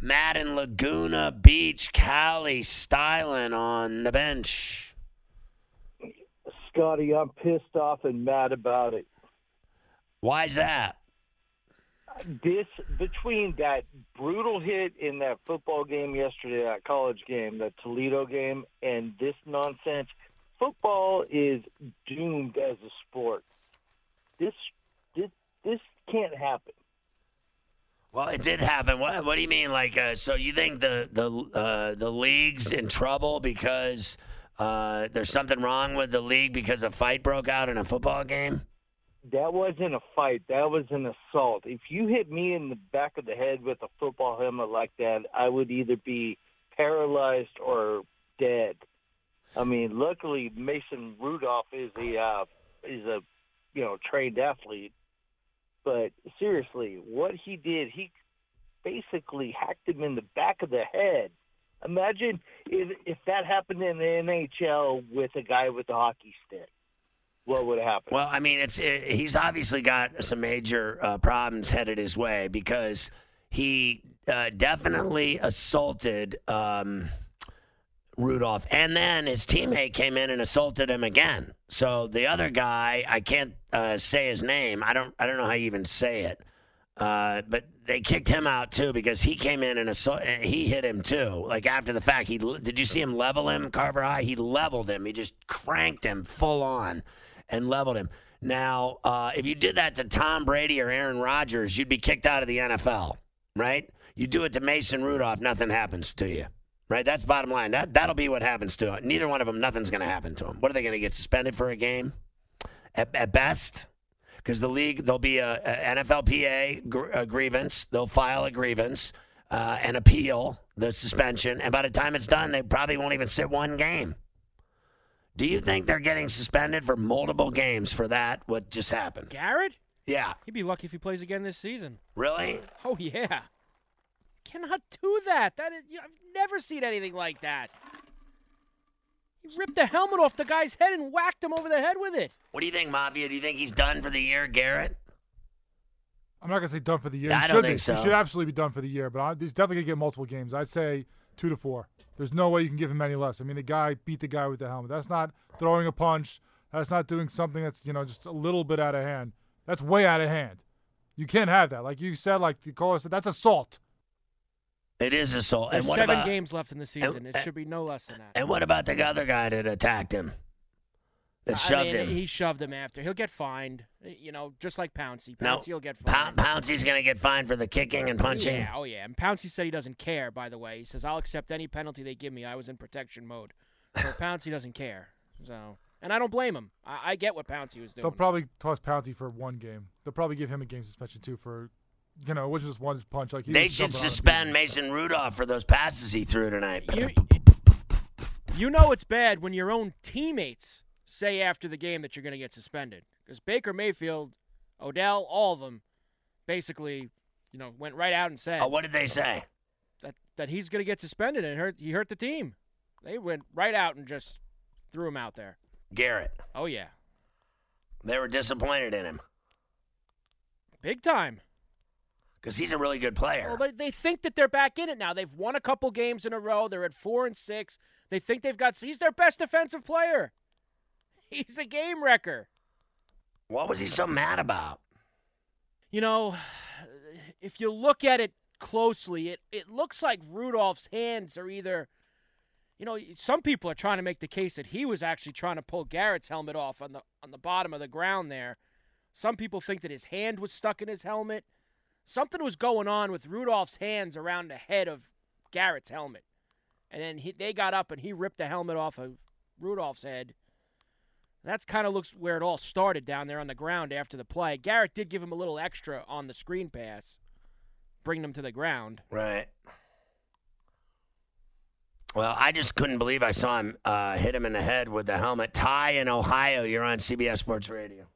Matt in Laguna Beach, Cali, styling on the bench. Scotty, I'm pissed off and mad about it. Why's that? This between that brutal hit in that football game yesterday, that college game, that Toledo game, and this nonsense. Football is doomed as a sport. This this this can't happen. Well, it did happen. What, what do you mean? Like, uh, so you think the the uh, the league's in trouble because uh, there's something wrong with the league because a fight broke out in a football game? That wasn't a fight. That was an assault. If you hit me in the back of the head with a football helmet like that, I would either be paralyzed or dead. I mean, luckily Mason Rudolph is a uh, is a you know trained athlete, but seriously, what he did, he basically hacked him in the back of the head. Imagine if if that happened in the NHL with a guy with a hockey stick. What would happen? Well, I mean, it's it, he's obviously got some major uh, problems headed his way because he uh, definitely assaulted um, Rudolph, and then his teammate came in and assaulted him again. So the other guy, I can't uh, say his name. I don't. I don't know how you even say it. Uh, but they kicked him out too because he came in and assault, he hit him too. Like after the fact, he did you see him level him, Carver High? He leveled him. He just cranked him full on and leveled him. Now, uh, if you did that to Tom Brady or Aaron Rodgers, you'd be kicked out of the NFL, right? You do it to Mason Rudolph, nothing happens to you, right? That's bottom line. That that'll be what happens to it. Neither one of them, nothing's going to happen to them. What are they going to get suspended for a game? At, at best, because the league there'll be a, a NFLPA gr- a grievance. They'll file a grievance uh, and appeal the suspension, and by the time it's done, they probably won't even sit one game. Do you think they're getting suspended for multiple games for that? What just happened? Garrett? Yeah. He'd be lucky if he plays again this season. Really? Oh yeah. Cannot do that. That is, you I've never seen anything like that. He ripped the helmet off the guy's head and whacked him over the head with it. What do you think, Mafia? Do you think he's done for the year, Garrett? I'm not gonna say done for the year. Yeah, he I should don't be. think so. He should absolutely be done for the year. But I, he's definitely gonna get multiple games. I'd say two to four. There's no way you can give him any less. I mean, the guy beat the guy with the helmet. That's not throwing a punch. That's not doing something that's you know just a little bit out of hand. That's way out of hand. You can't have that. Like you said, like the caller said, that's assault. It is assault. There's And what seven about games left in the season. it should be no less than that. and what about the other guy that attacked him? That I shoved mean, him. He shoved him after. He'll get fined. You know, just like Pouncey. No, Pouncey will get Pou- fined. Pouncey's going to get fined for the kicking and punching. Yeah, oh yeah. And Pouncey said he doesn't care. By the way, he says I'll accept any penalty they give me. I was in protection mode. So Pouncey doesn't care. So, and I don't blame him. I, I get what Pouncey was doing. They'll probably toss Pouncey for one game. They'll probably give him a game suspension too for, you know, it was just one punch. Like he They should jumping on him. suspend Mason Rudolph for those passes he threw tonight. You, you know it's bad when your own teammates say after the game that you're going to get suspended. Because Baker Mayfield, Odell, all of them, basically, you know, went right out and said Oh, what did they say? that that he's going to get suspended and hurt he hurt the team. They went right out and just threw him out there. Garrett. Oh yeah, They were disappointed in him big time. Because he's a really good player. Well, they, they think that they're back in it now. They've won a couple games in a row. They're at four and six. They think they've got. He's their best defensive player. He's a game wrecker. What was he so mad about? You know, if you look at it closely, it, it looks like Rudolph's hands are either, you know, some people are trying to make the case that he was actually trying to pull Garrett's helmet off on the on the bottom of the ground there. Some people think that his hand was stuck in his helmet. Something was going on with Rudolph's hands around the head of Garrett's helmet. And then he, they got up and he ripped the helmet off of Rudolph's head. That's kind of looks where it all started down there on the ground after the play. Garrett did give him a little extra on the screen pass, bringing him to the ground. Right. Well, I just couldn't believe I saw him uh, hit him in the head with the helmet. Ty in Ohio, you're on CBS Sports Radio.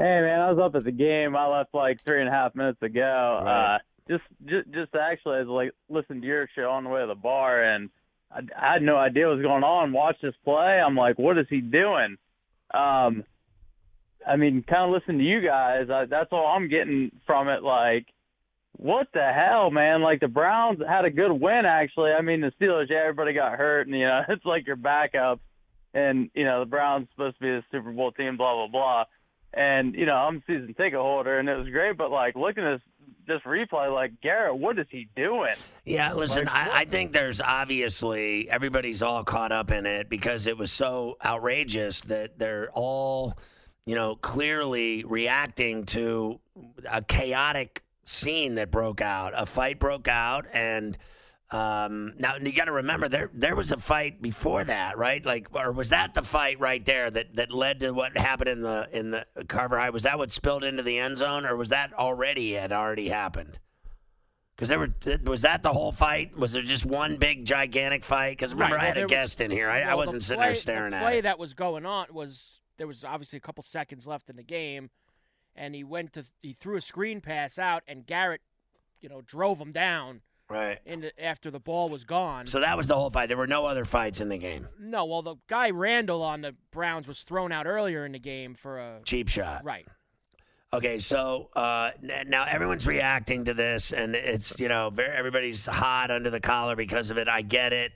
Hey man, I was up at the game. I left like three and a half minutes ago. Right. Uh, just, just, just actually, I was like listening to your show on the way to the bar, and I, I had no idea what was going on. Watched this play. I'm like, what is he doing? Um, I mean, kind of listening to you guys. I, that's all I'm getting from it. Like, what the hell, man? Like the Browns had a good win actually. I mean, the Steelers, yeah, everybody got hurt, and you know, it's like your backup, and you know, the Browns supposed to be the Super Bowl team, blah blah blah. And you know, I'm a season ticket holder, and it was great. But like looking at this this replay, like Garrett, what is he doing? Yeah, listen, Like, I. I think there's obviously everybody's all caught up in it because it was so outrageous that they're all, you know, clearly reacting to a chaotic scene that broke out. A fight broke out, and um, now you got to remember there there was a fight before that, right? Like, or was that the fight right there that, that led to what happened in the in the Carver High? Was that what spilled into the end zone, or was that already had already happened? Because there were was that the whole fight? Was there just one big gigantic fight? Because remember, Right, I had a was- guest in here. I, I Well, the wasn't sitting play- there staring the at play it. that was going on was there was obviously a couple seconds left in the game, and he went to he threw a screen pass out, and Garrett, you know, drove him down Right. into after the ball was gone. So that was the whole fight. There were no other fights in the game. no, well, the guy Randall on the Browns was thrown out earlier in the game for a Cheap shot. right. Okay, so uh, now everyone's reacting to this, and it's you know very, everybody's hot under the collar because of it. I get it,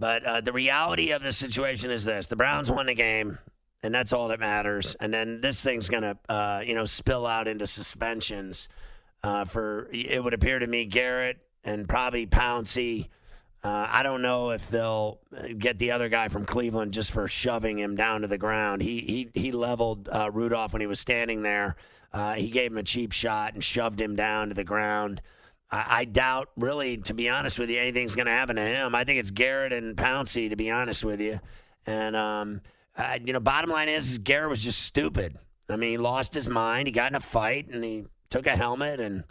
but uh, the reality of the situation is this: the Browns won the game, and that's all that matters. And then this thing's gonna uh, you know spill out into suspensions uh, for it would appear to me Garrett and probably Pouncey. Uh, I don't know if they'll get the other guy from Cleveland just for shoving him down to the ground. He he he leveled uh, Rudolph when he was standing there. Uh, he gave him a cheap shot and shoved him down to the ground. I, I doubt, really, to be honest with you, anything's going to happen to him. I think it's Garrett and Pouncey, to be honest with you. And um, uh, you know, bottom line is, is Garrett was just stupid. I mean, he lost his mind. He got in a fight and he took a helmet and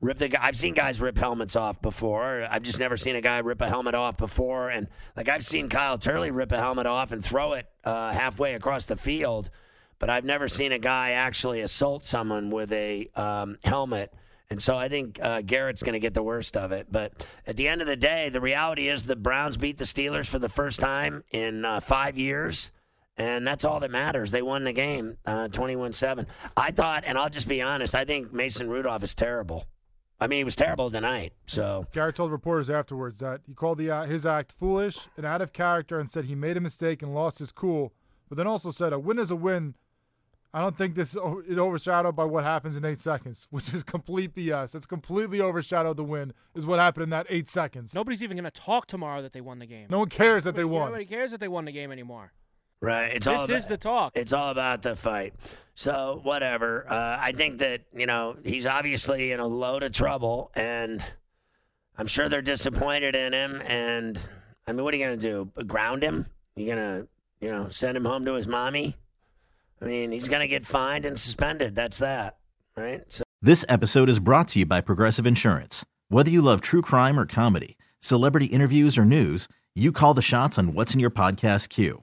ripped the guy. I've seen guys rip helmets off before. I've just never seen a guy rip a helmet off before. And like I've seen Kyle Turley rip a helmet off and throw it uh, halfway across the field, but I've never seen a guy actually assault someone with a um, helmet. And so I think uh, Garrett's going to get the worst of it. But at the end of the day, the reality is the Browns beat the Steelers for the first time in uh, five years. And that's all that matters. They won the game uh, 21 7. I thought, and I'll just be honest, I think Mason Rudolph is terrible. I mean, he was terrible tonight. So, Garrett told reporters afterwards that he called the uh, his act foolish and out of character and said he made a mistake and lost his cool, but then also said a win is a win. I don't think this o- is overshadowed by what happens in eight seconds, which is complete BS. It's completely overshadowed the win is what happened in that eight seconds. Nobody's even going to talk tomorrow that they won the game. No one cares that they won. Nobody cares that they won the game anymore. Right. It's all This about, is the talk. It's all about the fight. So, whatever. Uh, I think that, you know, he's obviously in a load of trouble, and I'm sure they're disappointed in him. And, I mean, what are you going to do? Ground him? You going to, you know, send him home to his mommy? I mean, he's going to get fined and suspended. That's that, right? So, This episode is brought to you by Progressive Insurance. Whether you love true crime or comedy, celebrity interviews or news, you call the shots on what's in your podcast queue.